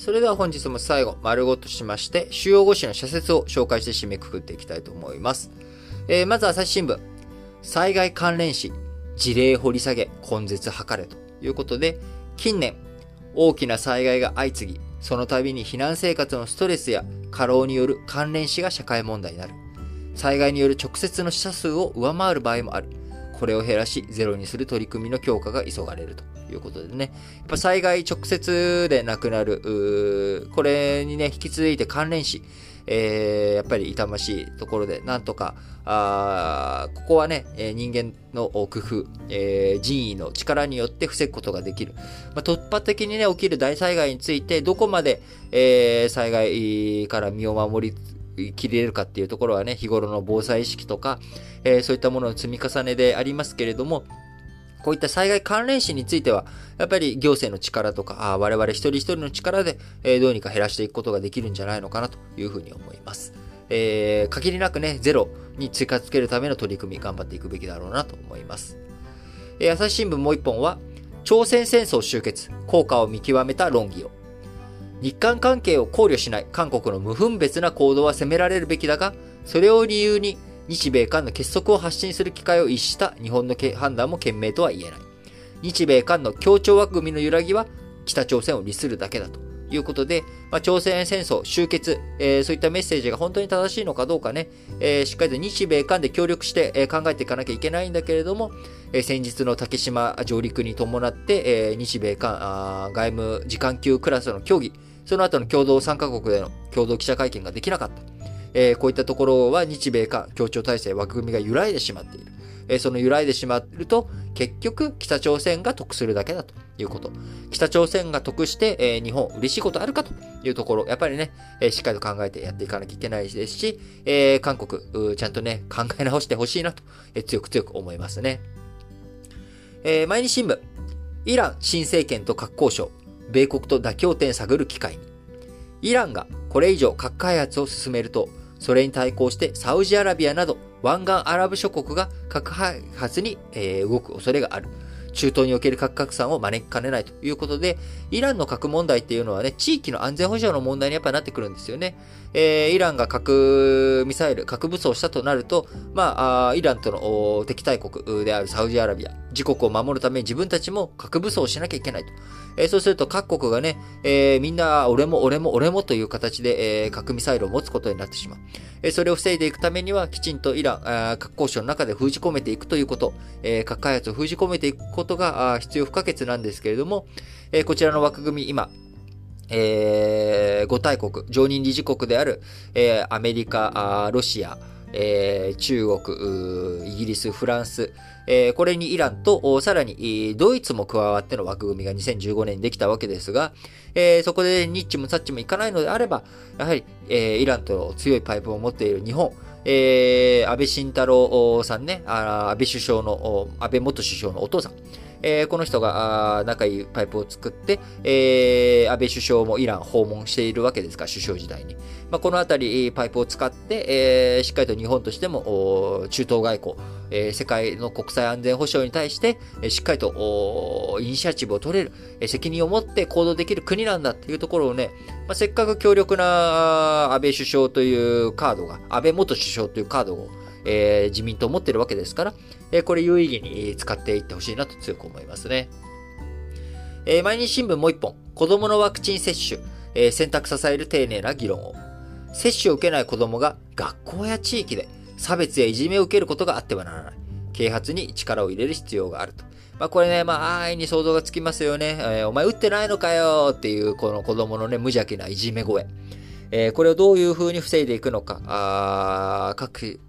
それでは本日も最後、丸ごとしまして、主要語詞の社説を紹介して締めくくっていきたいと思います。えー、まず朝日新聞。災害関連死、事例掘り下げ、根絶図れということで、近年、大きな災害が相次ぎ、その度に避難生活のストレスや過労による関連死が社会問題になる。災害による直接の死者数を上回る場合もある。これを減らし、ゼロにする取り組みの強化が急がれるということでね。やっぱ災害直接で亡くなる、これにね、引き続いて関連死、えー、やっぱり痛ましいところで、なんとか、あここはね、え人間の工夫、えー、人為の力によって防ぐことができる。まあ、突破的にね、起きる大災害について、どこまで、えー、災害から身を守りきれるかっていうところはね、日頃の防災意識とか、えー、そういったものの積み重ねでありますけれども、こういった災害関連死については、やっぱり行政の力とか、我々一人一人の力で、えー、どうにか減らしていくことができるんじゃないのかなというふうに思います。えー、限りなくね、ゼロに追加つけるための取り組み、頑張っていくべきだろうなと思います。えー、朝日新聞もう一本は、朝鮮戦争終結、効果を見極めた論議を。日韓関係を考慮しない韓国の無分別な行動は責められるべきだが、それを理由に日米韓の結束を発信する機会を逸した日本の判断も賢明とは言えない。日米韓の協調枠組みの揺らぎは北朝鮮を利するだけだということで、まあ、朝鮮戦争終結、えー、そういったメッセージが本当に正しいのかどうかね、えー、しっかりと日米韓で協力して、えー、考えていかなきゃいけないんだけれども、え先日の竹島上陸に伴って、え日米韓外務次官級クラスの協議、その後の共同3カ国での共同記者会見ができなかった。えー、こういったところは日米韓協調体制枠組みが揺らいでしまっている。えー、その揺らいでしまうと、結局北朝鮮が得するだけだということ。北朝鮮が得して、えー、日本嬉しいことあるかというところ、やっぱりね、えー、しっかりと考えてやっていかなきゃいけないですし、えー、韓国、ちゃんとね、考え直してほしいなと、えー、強く強く思いますね。えー、毎日新聞、イラン新政権と核交渉、米国と妥協点探る機会に。イランがこれ以上核開発を進めると、それに対抗してサウジアラビアなど湾岸アラブ諸国が核開発に、え動く恐れがある。中東における核拡散を招きかねないということで、イランの核問題っていうのはね、地域の安全保障の問題にやっぱりなってくるんですよね。えー、イランが核ミサイル、核武装したとなると、まあ、イランとの敵対国であるサウジアラビア、自国を守るために自分たちも核武装しなきゃいけないと。えー、そうすると各国がね、えー、みんな俺も俺も俺もという形で、えー、核ミサイルを持つことになってしまう。えー、それを防いでいくためには、きちんとイラン、核交渉の中で封じ込めていくということ、えー、核開発を封じ込めていくことことが必要不可欠なんですけれども、え、こちらの枠組み、今、えー、5大国、常任理事国である、えー、アメリカ、ロシア、えー、中国、イギリス、フランス、えー、これにイランと、さらにドイツも加わっての枠組みが2015年にできたわけですが、えー、そこでニッチもサッチもいかないのであれば、やはり、えー、イランとの強いパイプを持っている日本、えー、安倍晋太郎さんね、安倍首相の、安倍元首相のお父さん、えー、この人が仲いいパイプを作って、えー、安倍首相もイラン訪問しているわけですから、首相時代に。まあ、このあたり、パイプを使って、えー、しっかりと日本としても、中東外交、えー、世界の国際安全保障に対して、しっかりとイニシアチブを取れる、責任を持って行動できる国なんだっていうところをね、まあ、せっかく強力な安倍首相というカードが、安倍元首相というカードを、えー、自民党持ってるわけですから、え、これ有意義に使っていってほしいなと強く思いますね。え、毎日新聞もう一本、子供のワクチン接種、え、選択支える丁寧な議論を。接種を受けない子供が学校や地域で差別やいじめを受けることがあってはならない。啓発に力を入れる必要があると。まあこれね、まあ安易に想像がつきますよね。えー、お前打ってないのかよっていうこの子供のね、無邪気ないじめ声。えー、これをどういう風に防いでいくのか。あ各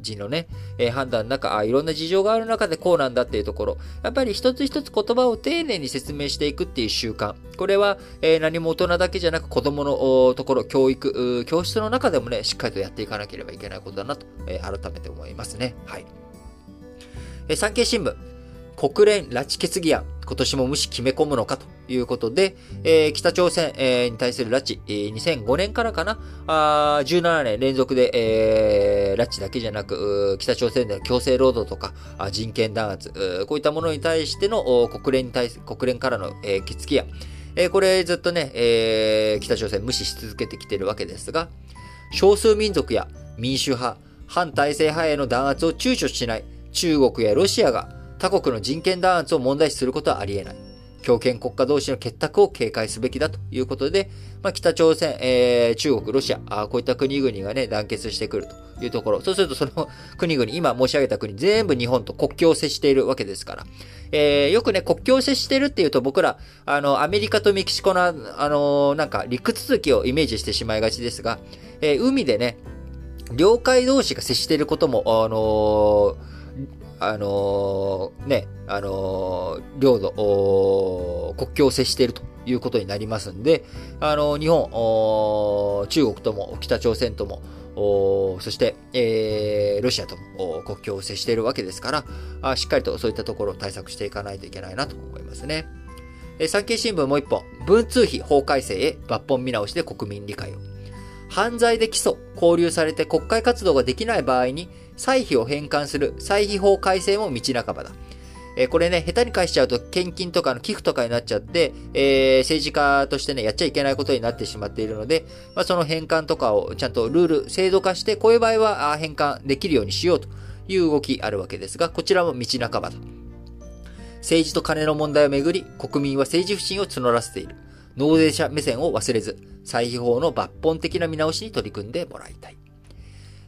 人のね、えー、判断の中あ、いろんな事情がある中でこうなんだっていうところ、やっぱり一つ一つ言葉を丁寧に説明していくっていう習慣。これは、えー、何も大人だけじゃなく子供のところ、教育、教室の中でもね、しっかりとやっていかなければいけないことだなと、えー、改めて思いますね。はい。え産経新聞。国連拉致決議案、今年も無視決め込むのかということで、えー、北朝鮮、えー、に対する拉致、えー、2005年からかな、あ17年連続で、えー、拉致だけじゃなく、北朝鮮での強制労働とか、あ人権弾圧、こういったものに対しての国連に対す、国連からの、えー、決議案、えー、これずっとね、えー、北朝鮮無視し続けてきてるわけですが、少数民族や民主派、反体制派への弾圧を躊躇しない中国やロシアが他国の人権弾圧を問題視することはあり得ない。強権国家同士の結託を警戒すべきだということで、まあ、北朝鮮、えー、中国、ロシアあ、こういった国々がね、団結してくるというところ。そうすると、その国々、今申し上げた国、全部日本と国境を接しているわけですから。えー、よくね、国境を接してるっていうと、僕ら、あの、アメリカとメキシコの、あの、なんか、陸続きをイメージしてしまいがちですが、えー、海でね、領海同士が接していることも、あのーあのー、ね、あのー、領土、国境を接しているということになりますんで、あのー、日本、中国とも北朝鮮とも、そして、えー、ロシアとも国境を接しているわけですからあ、しっかりとそういったところを対策していかないといけないなと思いますね。え産経新聞もう一本、文通費法改正へ抜本見直しで国民理解を。犯罪で起訴、交留されて国会活動ができない場合に、歳費を返還する歳費法改正も道半ばだ。えー、これね、下手に返しちゃうと献金とかの寄付とかになっちゃって、えー、政治家としてね、やっちゃいけないことになってしまっているので、まあ、その返還とかをちゃんとルール、制度化して、こういう場合は返還できるようにしようという動きあるわけですが、こちらも道半ばだ。政治と金の問題をめぐり、国民は政治不信を募らせている。納税者目線を忘れず、歳費法の抜本的な見直しに取り組んでもらいたい。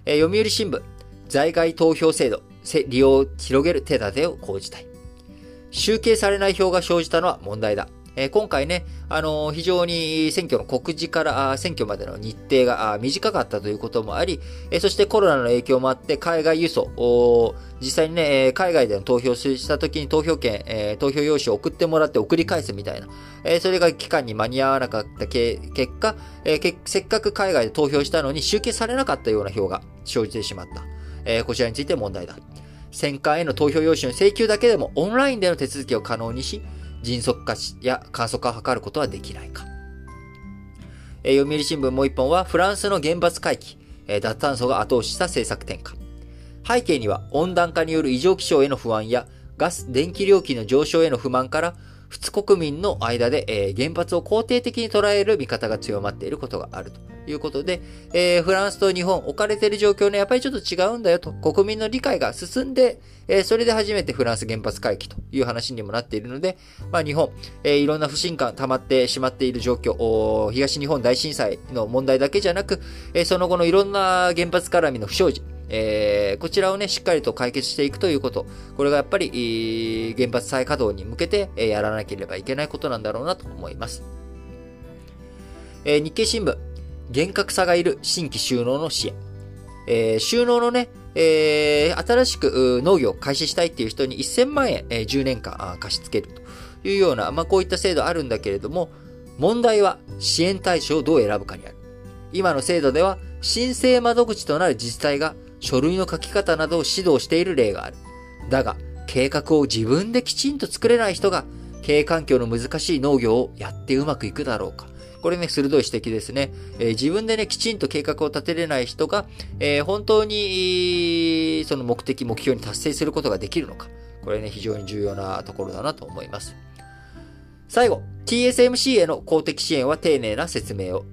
えー、読売新聞、在外投票制度、利用を広げる手立てを講じたい。集計されない票が生じたのは問題だ。えー、今回ね、あのー、非常に選挙の告示から選挙までの日程が短かったということもあり、えー、そしてコロナの影響もあって海外輸送、実際にね、海外での投票した時に投票権、え、投票用紙を送ってもらって送り返すみたいな、えそれが期間に間に合わなかった結果、えせっかく海外で投票したのに集計されなかったような票が生じてしまった。えこちらについて問題だ。選管への投票用紙の請求だけでもオンラインでの手続きを可能にし、迅速化や簡素化を図ることはできないか。えー、読売新聞もう一本は、フランスの原発回帰、えー、脱炭素が後押しした政策転換。背景には、温暖化による異常気象への不安や、ガス、電気料金の上昇への不満から、仏国民の間で、えー、原発を肯定的に捉える見方が強まっていることがあるということで、えー、フランスと日本置かれている状況ね、やっぱりちょっと違うんだよと、国民の理解が進んで、えー、それで初めてフランス原発回帰という話にもなっているので、まあ日本、えー、いろんな不信感溜まってしまっている状況、東日本大震災の問題だけじゃなく、えー、その後のいろんな原発絡みの不祥事、えー、こちらをね、しっかりと解決していくということ。これがやっぱり、原発再稼働に向けて、えー、やらなければいけないことなんだろうなと思います。えー、日経新聞、厳格さがいる新規収納の支援。えー、収納のね、えー、新しく農業を開始したいっていう人に1000万円、えー、10年間貸し付けるというような、まあ、こういった制度あるんだけれども、問題は支援対象をどう選ぶかにある。今の制度では、申請窓口となる自治体が書類の書き方などを指導している例がある。だが、計画を自分できちんと作れない人が、経営環境の難しい農業をやってうまくいくだろうか。これね、鋭い指摘ですね。えー、自分でね、きちんと計画を立てれない人が、えー、本当に、その目的、目標に達成することができるのか。これね、非常に重要なところだなと思います。最後、TSMC への公的支援は丁寧な説明を。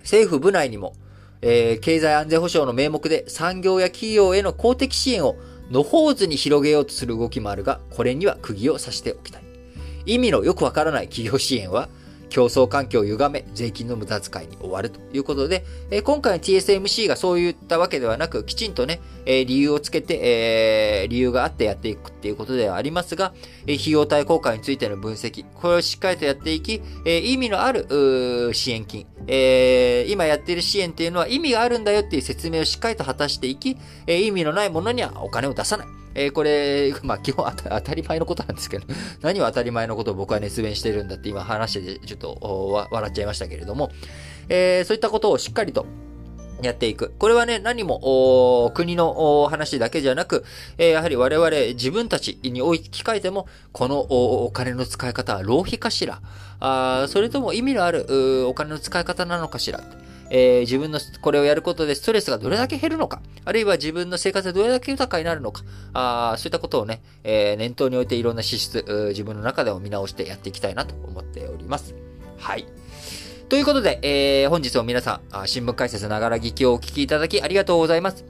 政府部内にも、えー、経済安全保障の名目で産業や企業への公的支援を野放図に広げようとする動きもあるが、これには釘を刺しておきたい。意味のよくわからない 企業支援は、競争環境を歪め、税金の無駄遣いに終わるということで、えー、今回の TSMC がそう言ったわけではなく、きちんとね、え、理由をつけて、え、理由があってやっていくっていうことではありますが、え費用対効果についての分析、これをしっかりとやっていき、え意味のある支援金、え今やってる支援っていうのは意味があるんだよっていう説明をしっかりと果たしていき、え意味のないものにはお金を出さない。えー、これ、まあ、基本 当たり前のことなんですけど、何を当たり前のことを僕は熱弁してるんだって今話してて、ちょっと笑っちゃいましたけれども、えー、そういったことをしっかりとやっていく。これはね、何も、国の話だけじゃなく、えー、やはり我々自分たちに置き換えても、このお金の使い方は浪費かしら？あそれとも意味のあるお金の使い方なのかしら？えー、自分のこれをやることでストレスがどれだけ減るのか、あるいは自分の生活でどれだけ豊かになるのか、あそういったことをね、えー、念頭に置いていろんな資質、自分の中でも見直してやっていきたいなと思っております。はい。ということで、えー、本日も皆さん、新聞解説ながら聞きをお聞きいただきありがとうございます。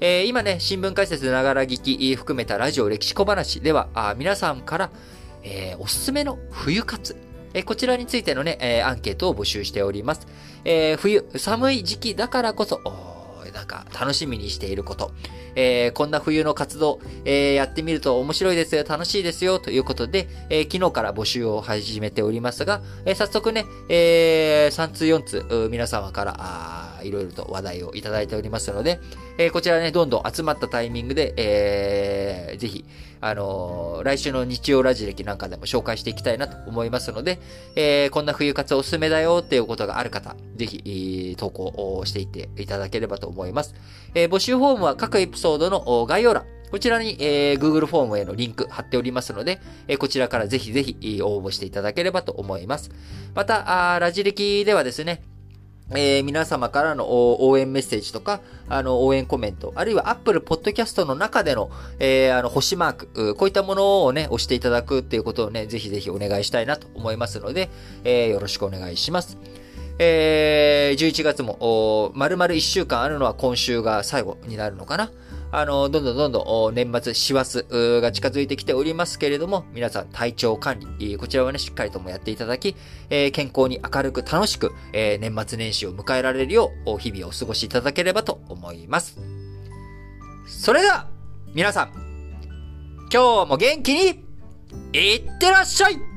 えー、今ね、新聞解説ながら聞き含めたラジオ歴史小話では、あ皆さんから、えー、おすすめの冬活、えー、こちらについてのね、えー、アンケートを募集しております。えー、冬、寒い時期だからこそ、楽しみにしていること、えー、こんな冬の活動、えー、やってみると面白いですよ、楽しいですよ、ということで、えー、昨日から募集を始めておりますが、え早速ね、え3通4通、皆様から、あいろいろと話題をいただいておりますので、えこちらね、どんどん集まったタイミングで、えー、ぜひ、あのー、来週の日曜ラジ歴なんかでも紹介していきたいなと思いますので、えー、こんな冬活おすすめだよっていうことがある方、ぜひ、投稿をしていっていただければと思います。えー、募集フォームは各エピソードの概要欄、こちらに、えー、Google フォームへのリンク貼っておりますので、えー、こちらからぜひぜひ応募していただければと思います。また、ラジ歴ではですね、えー、皆様からの応援メッセージとか、あの、応援コメント、あるいは Apple Podcast の中での、えー、あの、星マーク、こういったものをね、押していただくっていうことをね、ぜひぜひお願いしたいなと思いますので、えー、よろしくお願いします。えー、11月も、丸々1週間あるのは今週が最後になるのかな。あの、どんどんどんどん年末、師走が近づいてきておりますけれども、皆さん体調管理、こちらはね、しっかりともやっていただき、え健康に明るく楽しく、え年末年始を迎えられるよう、日々をお過ごしいただければと思います。それでは、皆さん、今日も元気に、いってらっしゃい